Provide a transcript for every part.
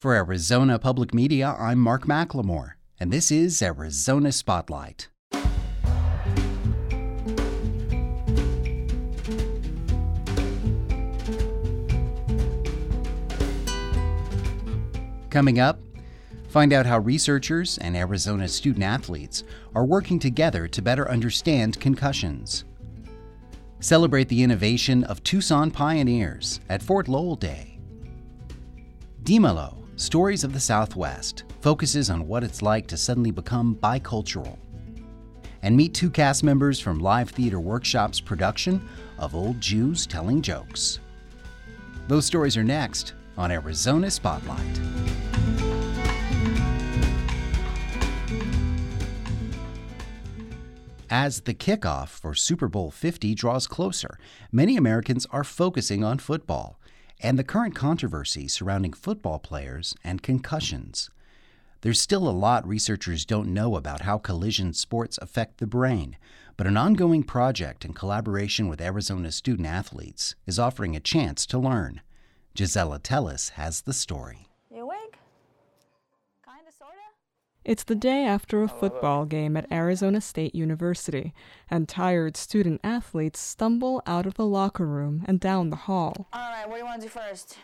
For Arizona Public Media, I'm Mark McLemore, and this is Arizona Spotlight. Coming up, find out how researchers and Arizona student athletes are working together to better understand concussions. Celebrate the innovation of Tucson pioneers at Fort Lowell Day. Dimelo Stories of the Southwest focuses on what it's like to suddenly become bicultural. And meet two cast members from Live Theater Workshop's production of Old Jews Telling Jokes. Those stories are next on Arizona Spotlight. As the kickoff for Super Bowl 50 draws closer, many Americans are focusing on football and the current controversy surrounding football players and concussions. There's still a lot researchers don't know about how collision sports affect the brain, but an ongoing project in collaboration with Arizona student athletes is offering a chance to learn. Gisela Telis has the story. It's the day after a football game at Arizona State University, and tired student athletes stumble out of the locker room and down the hall. All right, what do you want to do first?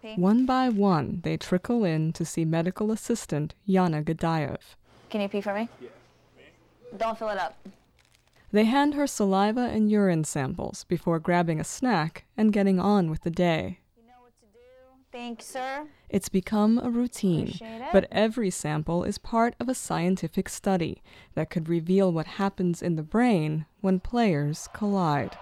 Pee? One by one, they trickle in to see medical assistant Yana Gadayev. Can you pee for me? Yeah. Don't fill it up. They hand her saliva and urine samples before grabbing a snack and getting on with the day. Thank you, sir. It's become a routine, but every sample is part of a scientific study that could reveal what happens in the brain when players collide.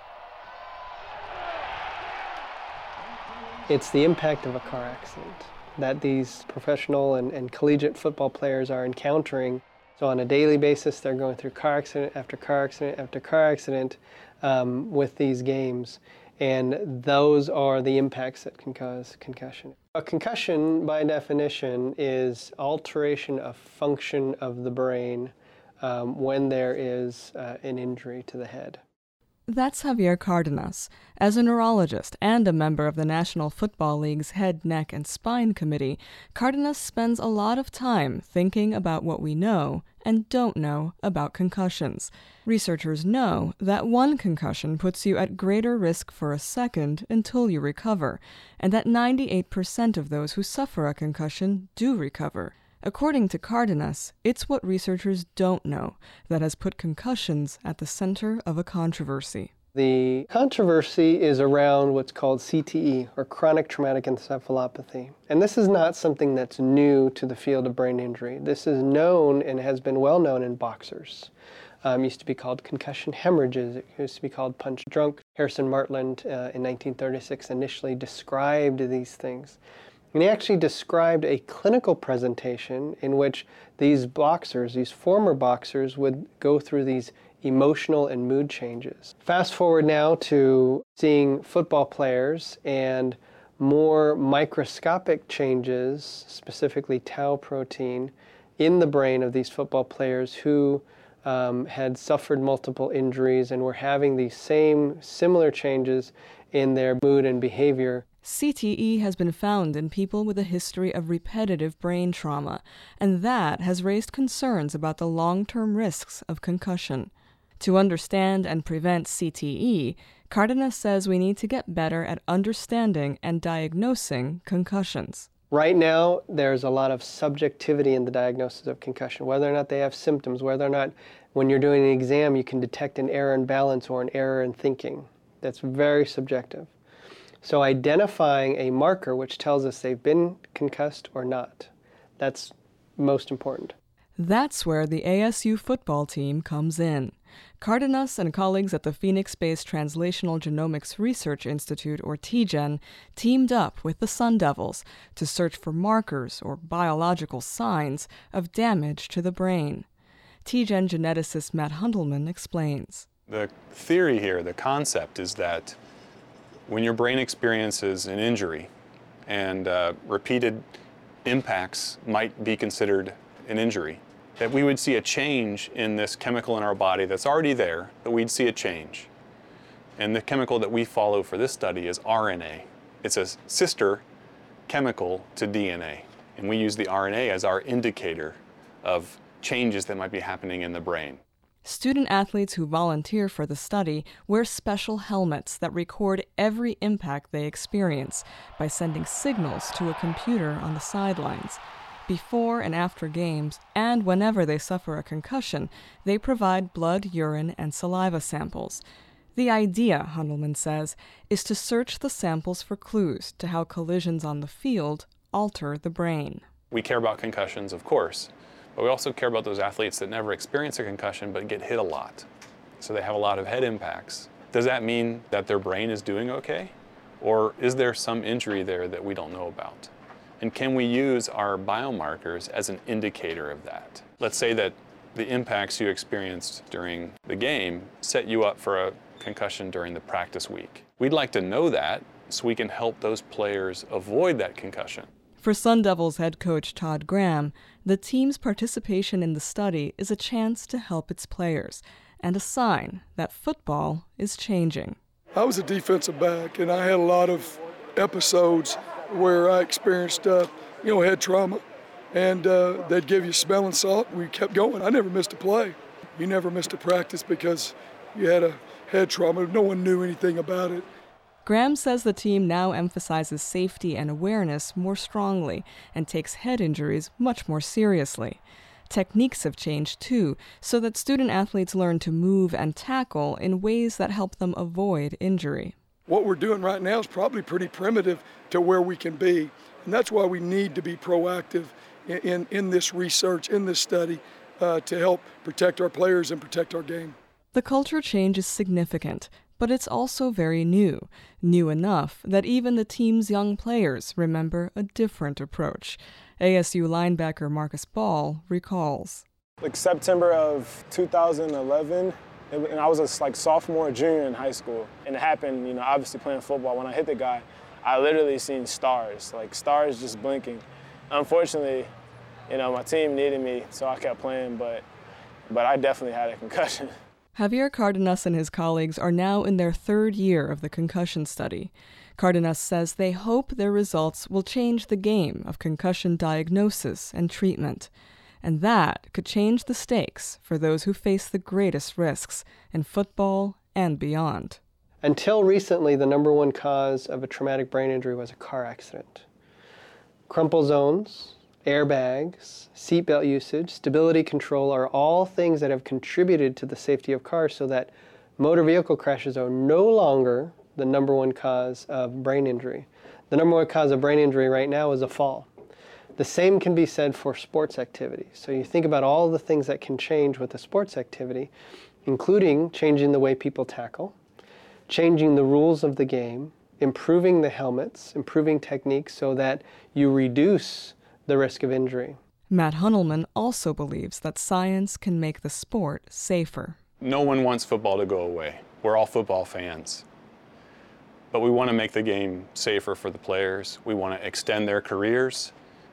It's the impact of a car accident that these professional and, and collegiate football players are encountering. So, on a daily basis, they're going through car accident after car accident after car accident um, with these games and those are the impacts that can cause concussion. A concussion, by definition, is alteration of function of the brain um, when there is uh, an injury to the head. That's Javier Cardenas. As a neurologist and a member of the National Football League's Head, Neck, and Spine Committee, Cardenas spends a lot of time thinking about what we know and don't know about concussions. Researchers know that one concussion puts you at greater risk for a second until you recover, and that 98% of those who suffer a concussion do recover. According to Cardenas, it's what researchers don't know that has put concussions at the center of a controversy. The controversy is around what's called CTE, or chronic traumatic encephalopathy. And this is not something that's new to the field of brain injury. This is known and has been well known in boxers. Um, used to be called concussion hemorrhages. It used to be called punch drunk. Harrison Martland uh, in 1936 initially described these things. And he actually described a clinical presentation in which these boxers, these former boxers, would go through these emotional and mood changes. Fast forward now to seeing football players and more microscopic changes, specifically tau protein, in the brain of these football players who um, had suffered multiple injuries and were having these same similar changes in their mood and behavior. CTE has been found in people with a history of repetitive brain trauma, and that has raised concerns about the long term risks of concussion. To understand and prevent CTE, Cardenas says we need to get better at understanding and diagnosing concussions. Right now, there's a lot of subjectivity in the diagnosis of concussion, whether or not they have symptoms, whether or not when you're doing an exam you can detect an error in balance or an error in thinking. That's very subjective. So identifying a marker which tells us they've been concussed or not, that's most important. That's where the ASU football team comes in. Cardenas and colleagues at the Phoenix based Translational Genomics Research Institute, or TGen, teamed up with the Sun Devils to search for markers or biological signs of damage to the brain. TGen geneticist Matt Huentelman explains. The theory here, the concept, is that when your brain experiences an injury and uh, repeated impacts might be considered an injury, that we would see a change in this chemical in our body that's already there, that we'd see a change. And the chemical that we follow for this study is RNA. It's a sister chemical to DNA. And we use the RNA as our indicator of changes that might be happening in the brain. Student athletes who volunteer for the study wear special helmets that record every impact they experience by sending signals to a computer on the sidelines. Before and after games, and whenever they suffer a concussion, they provide blood, urine, and saliva samples. The idea, Huentelman says, is to search the samples for clues to how collisions on the field alter the brain. We care about concussions, of course, but we also care about those athletes that never experience a concussion but get hit a lot. So they have a lot of head impacts. Does that mean that their brain is doing okay? Or is there some injury there that we don't know about? And can we use our biomarkers as an indicator of that? Let's say that the impacts you experienced during the game set you up for a concussion during the practice week. We'd like to know that so we can help those players avoid that concussion. For Sun Devils head coach Todd Graham, the team's participation in the study is a chance to help its players and a sign that football is changing. I was a defensive back, and I had a lot of episodes where I experienced, uh, you know, head trauma, and uh, they'd give you smelling salt. We kept going. I never missed a play. You never missed a practice because you had a head trauma. No one knew anything about it. Graham says the team now emphasizes safety and awareness more strongly and takes head injuries much more seriously. Techniques have changed too, so that student athletes learn to move and tackle in ways that help them avoid injury. What we're doing right now is probably pretty primitive to where we can be, and that's why we need to be proactive in, in, in this research, in this study, uh, to help protect our players and protect our game. The culture change is significant, but it's also very new, new enough that even the team's young players remember a different approach. ASU linebacker Marcus Ball recalls. Like September of 2011, and I was a like sophomore, junior in high school, and it happened. You know, obviously playing football. When I hit the guy, I literally seen stars, like stars just blinking. Unfortunately, you know, my team needed me, so I kept playing, but but I definitely had a concussion. Javier Cardenas and his colleagues are now in their third year of the concussion study. Cardenas says they hope their results will change the game of concussion diagnosis and treatment, and that could change the stakes for those who face the greatest risks in football and beyond. Until recently, the number one cause of a traumatic brain injury was a car accident. Crumple zones, airbags, seatbelt usage, stability control are all things that have contributed to the safety of cars so that motor vehicle crashes are no longer the number one cause of brain injury. The number one cause of brain injury right now is a fall. The same can be said for sports activity. So you think about all the things that can change with a sports activity, including changing the way people tackle, changing the rules of the game, improving the helmets, improving techniques so that you reduce the risk of injury. Matt Huentelman also believes that science can make the sport safer. No one wants football to go away. We're all football fans. But we want to make the game safer for the players. We want to extend their careers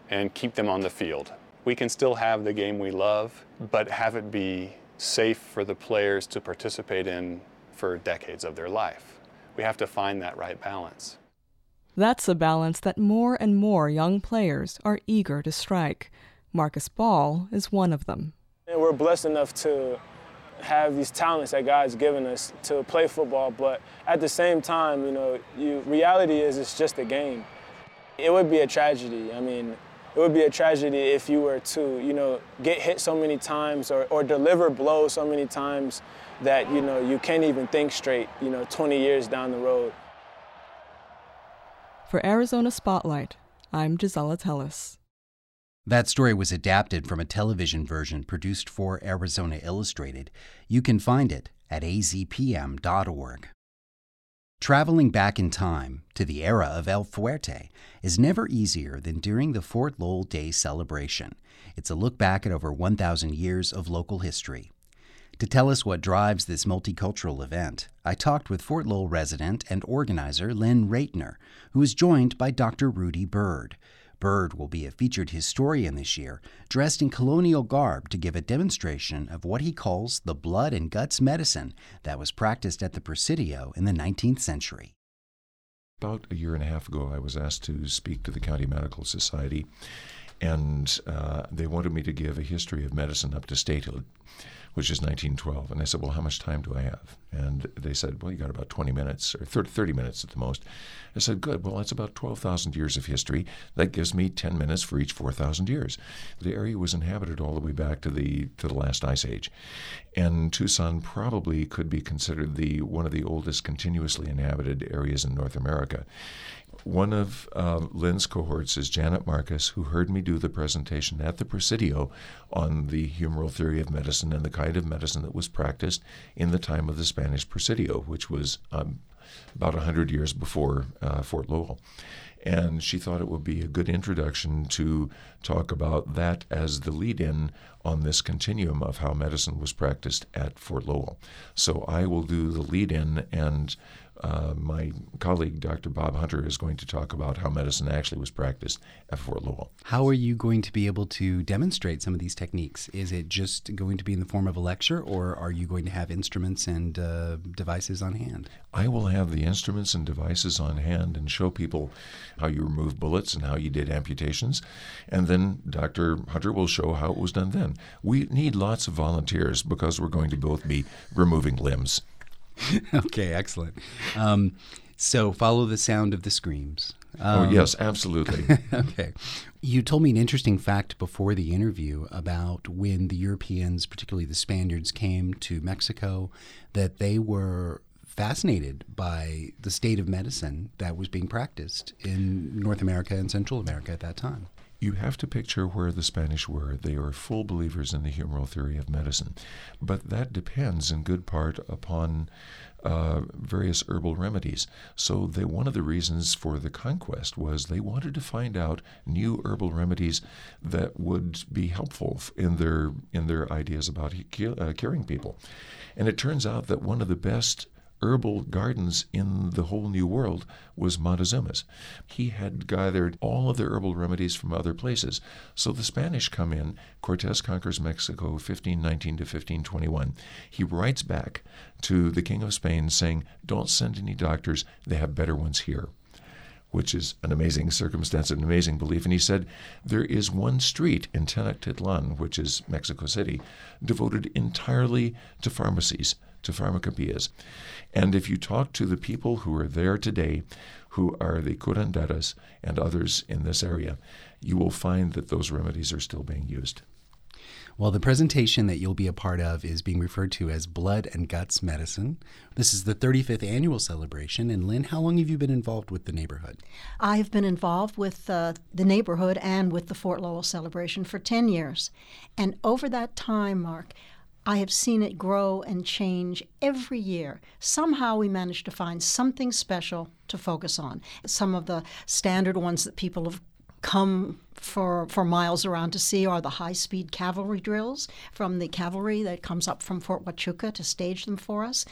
and keep them on the field. We can still have the game we love, but have it be safe for the players to participate in for decades of their life. We have to find that right balance. That's a balance that more and more young players are eager to strike. Marcus Ball is one of them. And we're blessed enough to have these talents that God's given us to play football, but at the same time, you know, you, reality is it's just a game. It would be a tragedy. I mean, it would be a tragedy if you were to, you know, get hit so many times or, or deliver blows so many times that, you know, you can't even think straight, you know, 20 years down the road. For Arizona Spotlight, I'm Gisela Telis. That story was adapted from a television version produced for Arizona Illustrated. You can find it at azpm.org. Traveling back in time to the era of El Fuerte is never easier than during the Fort Lowell Day celebration. It's a look back at over 1,000 years of local history. To tell us what drives this multicultural event, I talked with Fort Lowell resident and organizer Lynn Reitner, who is joined by Dr. Rudy Bird. Bird will be a featured historian this year, dressed in colonial garb to give a demonstration of what he calls the blood and guts medicine that was practiced at the Presidio in the 19th century. About a year and a half ago, I was asked to speak to the County Medical Society, and uh, they wanted me to give a history of medicine up to statehood which is 1912. And I said, Well, how much time do I have? And they said, Well, you got about 20 minutes or 30, 30 minutes at the most. I said, Good. Well, that's about 12,000 years of history. That gives me 10 minutes for each 4,000 years. The area was inhabited all the way back to the to the last ice age. And Tucson probably could be considered the one of the oldest continuously inhabited areas in North America. One of uh, Lynn's cohorts is Janet Marcus, who heard me do the presentation at the Presidio on the humoral theory of medicine and the kind of medicine that was practiced in the time of the Spanish Presidio, which was um, about 100 years before uh, Fort Lowell. And she thought it would be a good introduction to talk about that as the lead in on this continuum of how medicine was practiced at Fort Lowell. So I will do the lead in and uh, my colleague, Dr. Bob Hunter, is going to talk about how medicine actually was practiced at Fort Lowell. How are you going to be able to demonstrate some of these techniques? Is it just going to be in the form of a lecture, or are you going to have instruments and uh, devices on hand? I will have the instruments and devices on hand and show people how you remove bullets and how you did amputations. And then Dr. Hunter will show how it was done then. We need lots of volunteers because we're going to both be removing limbs. okay, excellent. Um, so follow the sound of the screams. Oh, um, oh, yes, absolutely. okay. You told me an interesting fact before the interview about when the Europeans, particularly the Spaniards, came to Mexico, that they were fascinated by the state of medicine that was being practiced in North America and Central America at that time you have to picture where the Spanish were. They are full believers in the humoral theory of medicine. But that depends in good part upon uh, various herbal remedies. So they, one of the reasons for the conquest was they wanted to find out new herbal remedies that would be helpful in their in their ideas about uh, curing people. And it turns out that one of the best herbal gardens in the whole New World was Montezuma's. He had gathered all of the herbal remedies from other places. So the Spanish come in, Cortes conquers Mexico 1519 to 1521. He writes back to the King of Spain saying, Don't send any doctors, they have better ones here which is an amazing circumstance, an amazing belief. And he said, There is one street in Tenochtitlan, which is Mexico City, devoted entirely to pharmacies to pharmacopoeias. And if you talk to the people who are there today, who are the curanderas and others in this area, you will find that those remedies are still being used. Well, the presentation that you'll be a part of is being referred to as Blood and Guts Medicine. This is the 35th annual celebration. And Lynn, how long have you been involved with the neighborhood? I've been involved with uh, the neighborhood and with the Fort Lowell celebration for 10 years. And over that time, Mark, I have seen it grow and change every year. Somehow we manage to find something special to focus on. Some of the standard ones that people have come for, for miles around to see are the high speed cavalry drills from the cavalry that comes up from Fort Huachuca to stage them for us.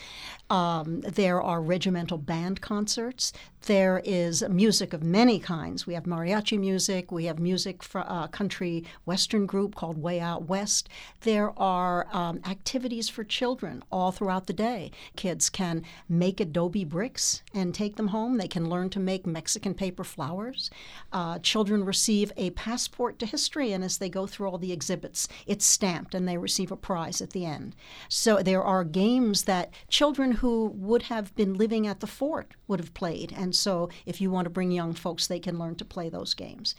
Um, there are regimental band concerts. There is music of many kinds. We have mariachi music. We have music for a country western group called Way Out West. There are um, activities for children all throughout the day. Kids can make adobe bricks and take them home. They can learn to make Mexican paper flowers. Uh, children receive a passport to history, and as they go through all the exhibits, it's stamped and they receive a prize at the end. So there are games that children who would have been living at the fort would have played, and so if you want to bring young folks, they can learn to play those games.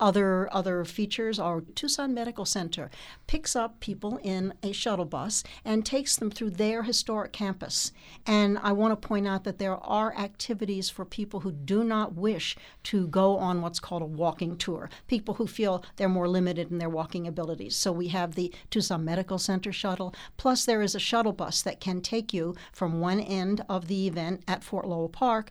Other other features are Tucson Medical Center picks up people in a shuttle bus and takes them through their historic campus. And I want to point out that there are activities for people who do not wish to go on what's called a walking tour. People who feel they're more limited in their walking abilities. So we have the Tucson Medical Center shuttle, plus there is a shuttle bus that can take you from one end of the event at Fort Lowell Park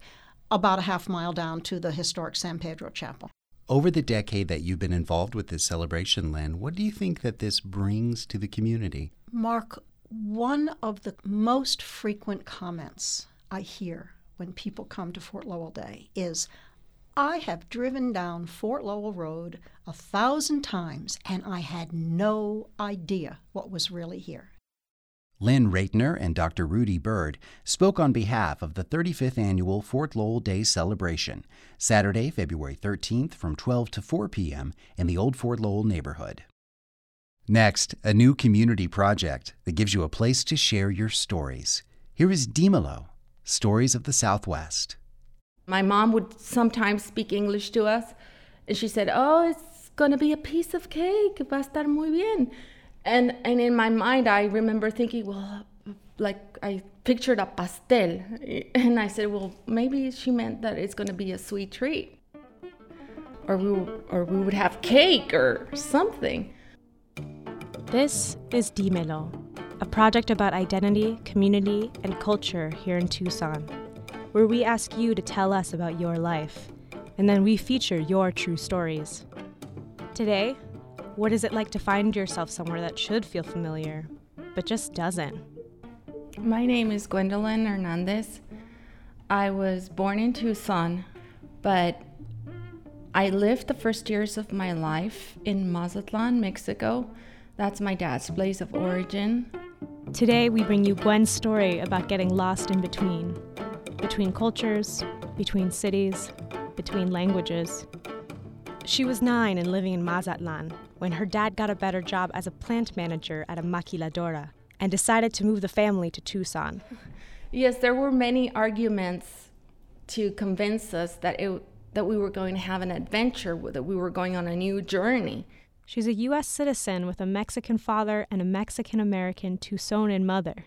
about a half mile down to the historic San Pedro Chapel. Over the decade that you've been involved with this celebration, Lynn, what do you think that this brings to the community? Mark, one of the most frequent comments I hear when people come to Fort Lowell Day is, I have driven down Fort Lowell Road a thousand times and I had no idea what was really here. Lynn Reitner and Dr. Rudy Bird spoke on behalf of the 35th annual Fort Lowell Day celebration, Saturday, February 13th from 12 to 4 p.m. in the Old Fort Lowell neighborhood. Next, a new community project that gives you a place to share your stories. Here is Dimelo, Stories of the Southwest. My mom would sometimes speak English to us, and she said, Oh, it's to be a piece of cake. Va a estar muy bien. And, and in my mind, I remember thinking, well, like I pictured a pastel. And I said, well, maybe she meant that it's to be a sweet treat. Or we, or we would have cake or something. This is Dimelo, a project about identity, community, and culture here in Tucson, where we ask you to tell us about your life, and then we feature your true stories. Today, what is it like to find yourself somewhere that should feel familiar, but just doesn't? My name is Gwendolyn Hernandez. I was born in Tucson, but I lived the first years of my life in Mazatlan, Mexico. That's my dad's place of origin. Today, we bring you Gwen's story about getting lost in between between cultures, between cities, between languages. She was nine and living in Mazatlan when her dad got a better job as a plant manager at a maquiladora and decided to move the family to Tucson. Yes, there were many arguments to convince us that it, that we were going to have an adventure, that we were going on a new journey. She's a U.S. citizen with a Mexican father and a Mexican American Tucsonan mother.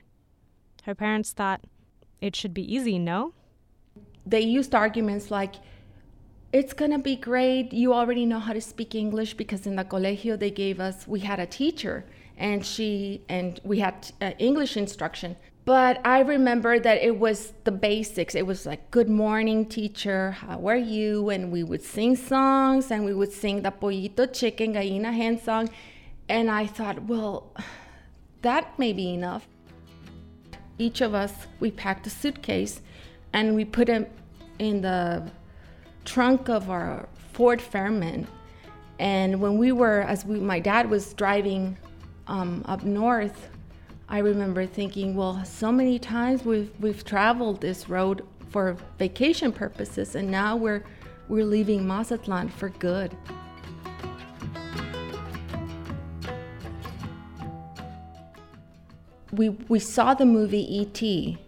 Her parents thought it should be easy, no? They used arguments like, it's gonna be great. You already know how to speak English because in the colegio they gave us, we had a teacher and she, and we had uh, English instruction. But I remember that it was the basics. It was like, good morning, teacher. How are you? And we would sing songs and we would sing the pollito chicken, gallina hen song. And I thought, well, that may be enough. Each of us, we packed a suitcase and we put it in the trunk of our Ford Fairmont. And when we were, as we, my dad was driving um, up north, I remember thinking, well, so many times we've we've traveled this road for vacation purposes, and now we're we're leaving Mazatlan for good. We we saw the movie E.T.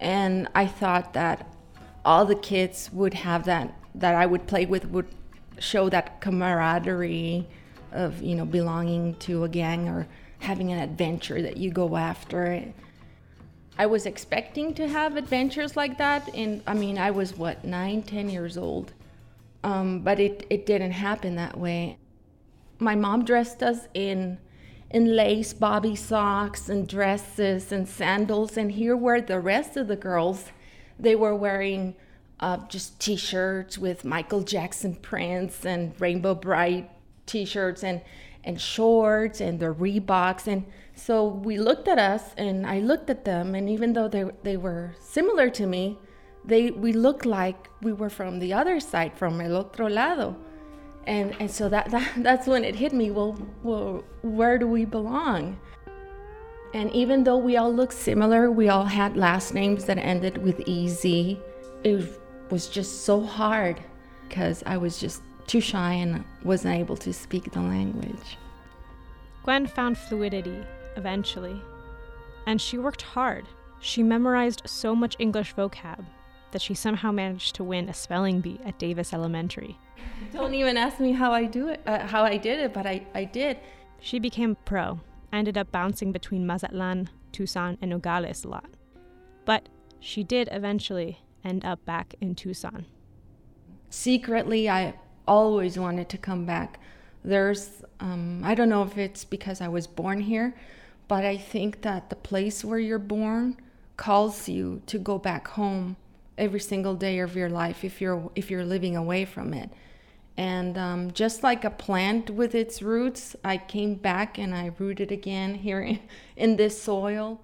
and I thought that all the kids would have that that I would play with would show that camaraderie of you know belonging to a gang or having an adventure that you go after. I was expecting to have adventures like that, and I mean I was what nine, ten years old, um, but it it didn't happen that way. My mom dressed us in in lace bobby socks and dresses and sandals, and here were the rest of the girls. They were wearing uh, just t-shirts with Michael Jackson prints and Rainbow Brite t-shirts and and shorts and the Reeboks and so we looked at us and I looked at them and even though they they were similar to me, they we looked like we were from the other side from el otro lado. And and so that, that that's when it hit me, well, well where do we belong? And even though we all looked similar, we all had last names that ended with EZ. It was just so hard because I was just too shy and wasn't able to speak the language. Gwen found fluidity eventually, and she worked hard. She memorized so much English vocab that she somehow managed to win a spelling bee at Davis Elementary. Don't even ask me how I do it, uh, how I did it, but I, I did. She became pro, ended up bouncing between Mazatlan, Tucson, and Nogales a lot. But she did eventually end up back in Tucson. Secretly, I always wanted to come back. There's, um, I don't know if it's because I was born here, but I think that the place where you're born calls you to go back home every single day of your life if you're if you're living away from it. And um, just like a plant with its roots, I came back and I rooted again here in, in this soil.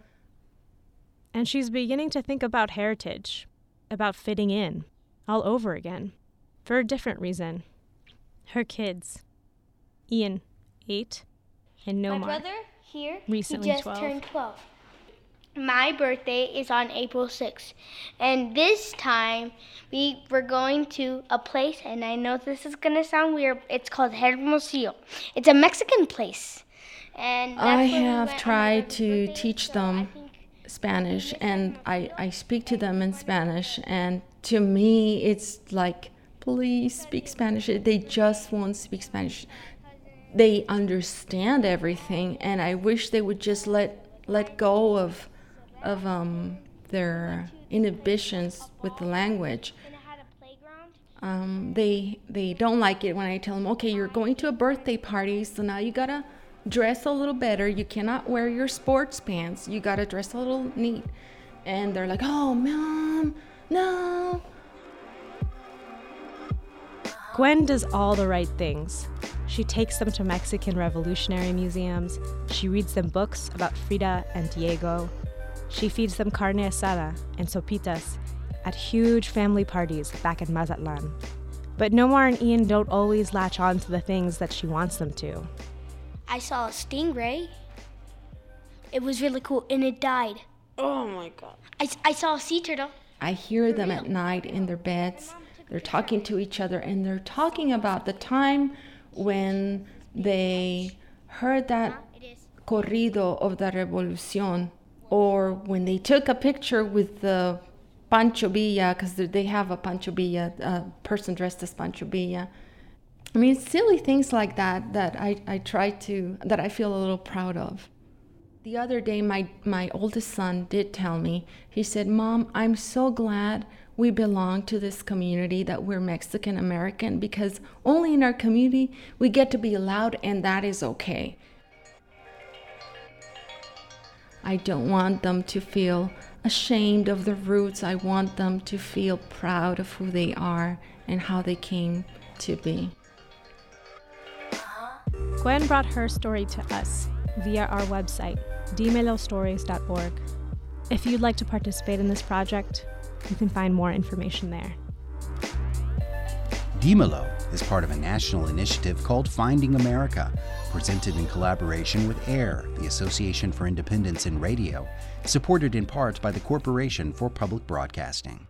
And she's beginning to think about heritage, about fitting in, all over again, for a different reason. Her kids, Ian, eight, and Nomar, My brother here, recently he just 12. turned 12. My birthday is on April 6th. And this time we were going to a place, and I know this is going to sound weird. It's called Hermosillo. It's a Mexican place. And I have tried to teach them Spanish, and I, I speak to them in Spanish. And to me, it's like, please speak Spanish. They just won't speak Spanish. They understand everything, and I wish they would just let let go of of um, their inhibitions with the language. Um, they they don't like it when I tell them, okay, you're going to a birthday party, so now you gotta dress a little better. You cannot wear your sports pants. You gotta dress a little neat. And they're like, oh, mom, no. Gwen does all the right things. She takes them to Mexican revolutionary museums. She reads them books about Frida and Diego. She feeds them carne asada and sopitas at huge family parties back in Mazatlan. But Nomar and Ian don't always latch on to the things that she wants them to. I saw a stingray. It was really cool, and it died. Oh my god. I, I saw a sea turtle. I hear them at night in their beds. They're talking to each other, and they're talking about the time when they heard that corrido of the revolucion or when they took a picture with the Pancho Villa, because they have a Pancho Villa, a person dressed as Pancho Villa. I mean, silly things like that that I, I try to, that I feel a little proud of. The other day, my, my oldest son did tell me, he said, Mom, I'm so glad we belong to this community, that we're Mexican American, because only in our community we get to be loud, and that is okay. I don't want them to feel ashamed of their roots. I want them to feel proud of who they are and how they came to be. Gwen brought her story to us via our website, dimelostories.org. If you'd like to participate in this project, you can find more information there. Dimelo is part of a national initiative called Finding America, presented in collaboration with AIR, the Association for Independents in Radio, supported in part by the Corporation for Public Broadcasting.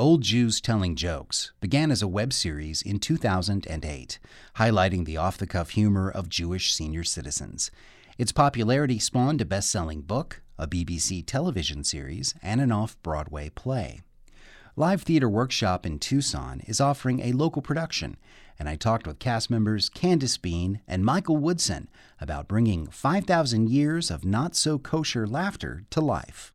Old Jews Telling Jokes began as a web series in 2008, highlighting the off the cuff humor of Jewish senior citizens. Its popularity spawned a best selling book, a BBC television series, and an off Broadway play. Live Theater Workshop in Tucson is offering a local production, and I talked with cast members Candace Bean and Michael Woodson about bringing 5,000 years of not so kosher laughter to life.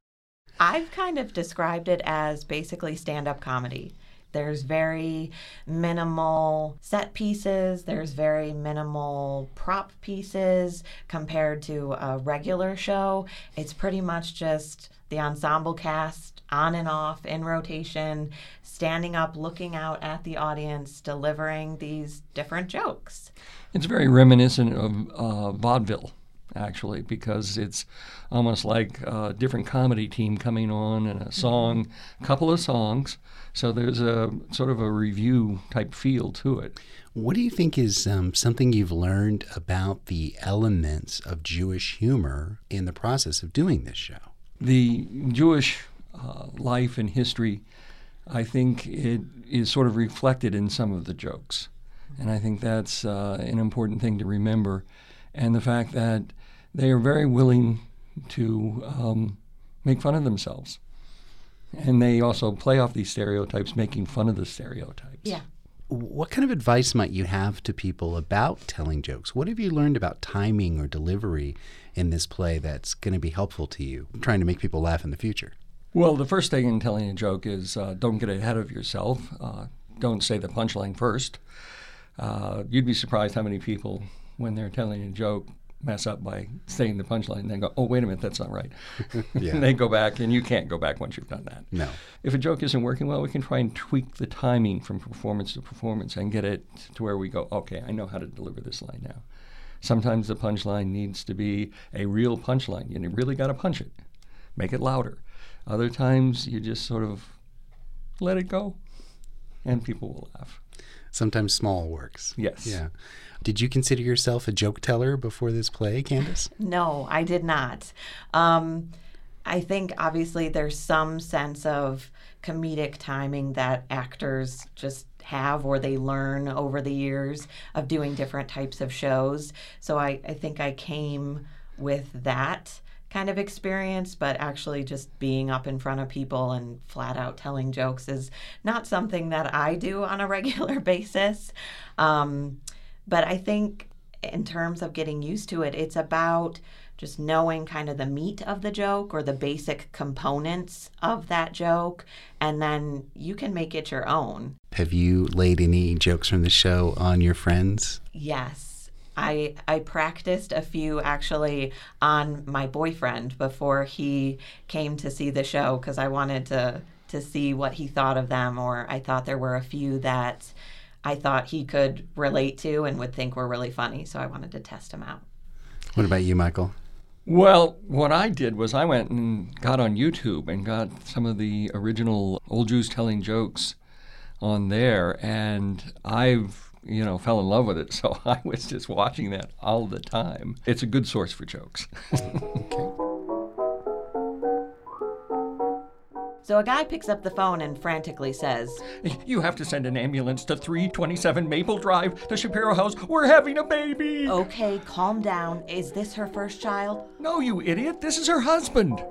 I've kind of described it as basically stand up comedy. There's very minimal set pieces, there's very minimal prop pieces compared to a regular show. It's pretty much just the ensemble cast on and off in rotation, standing up, looking out at the audience, delivering these different jokes. It's very reminiscent of uh, vaudeville actually, because it's almost like a different comedy team coming on and a song, a couple of songs. So there's a sort of a revue type feel to it. What do you think is um, something you've learned about the elements of Jewish humor in the process of doing this show? The Jewish uh, life and history, I think it is sort of reflected in some of the jokes. And I think that's uh, an important thing to remember. And the fact that they are very willing to um, make fun of themselves. And they also play off these stereotypes, making fun of the stereotypes. Yeah. What kind of advice might you have to people about telling jokes? What have you learned about timing or delivery in this play that's going to be helpful to you, trying to make people laugh in the future? Well, the first thing in telling a joke is uh, don't get ahead of yourself. Uh, don't say the punchline first. Uh, you'd be surprised how many people, when they're telling a joke, mess up by saying the punchline and then go, oh, wait a minute, that's not right. yeah. and they go back, and you can't go back once you've done that. No. If a joke isn't working well, we can try and tweak the timing from performance to performance and get it to where we go, okay, I know how to deliver this line now. Sometimes the punchline needs to be a real punchline. You really got to punch it, make it louder. Other times you just sort of let it go, and people will laugh. Sometimes small works. Yes. Yeah. Did you consider yourself a joke teller before this play, Candace? No, I did not. Um, I think obviously there's some sense of comedic timing that actors just have or they learn over the years of doing different types of shows. So I, I think I came with that kind of experience, but actually just being up in front of people and flat out telling jokes is not something that I do on a regular basis. Um, but I think in terms of getting used to it, it's about just knowing kind of the meat of the joke or the basic components of that joke, and then you can make it your own. Have you laid any jokes from the show on your friends? Yes. I I practiced a few actually on my boyfriend before he came to see the show because I wanted to to see what he thought of them or I thought there were a few that I thought he could relate to and would think were really funny so I wanted to test him out. What about you, Michael? Well, what I did was I went and got on YouTube and got some of the original old Jews telling jokes on there, and I've you know fell in love with it. So I was just watching that all the time. It's a good source for jokes. So a guy picks up the phone and frantically says, You have to send an ambulance to 327 Maple Drive, the Shapiro house. We're having a baby. Okay, calm down. Is this her first child? No, you idiot. This is her husband.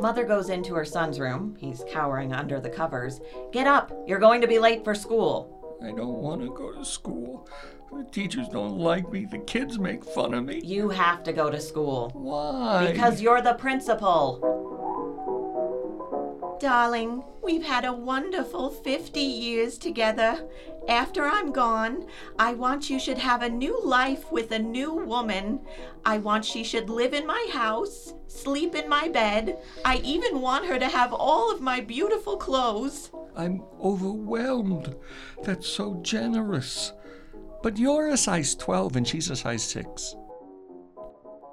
Mother goes into her son's room. He's cowering under the covers. Get up. You're going to be late for school. I don't want to go to school. The teachers don't like me. The kids make fun of me. You have to go to school. Why? Because you're the principal. Darling, we've had a wonderful 50 years together. After I'm gone, I want you should have a new life with a new woman. I want she should live in my house, sleep in my bed. I even want her to have all of my beautiful clothes. I'm overwhelmed. That's so generous. But you're a size 12 and she's a size 6.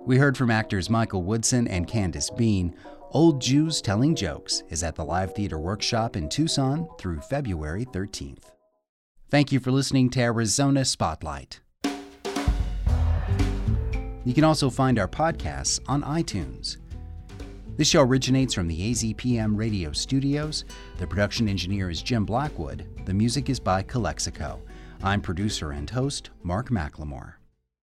We heard from actors Michael Woodson and Candace Bean. Old Jews Telling Jokes is at the Live Theater Workshop in Tucson through February 13th. Thank you for listening to Arizona Spotlight. You can also find our podcasts on iTunes. This show originates from the AZPM radio studios. The production engineer is Jim Blackwood. The music is by Calexico. I'm producer and host Mark McLemore.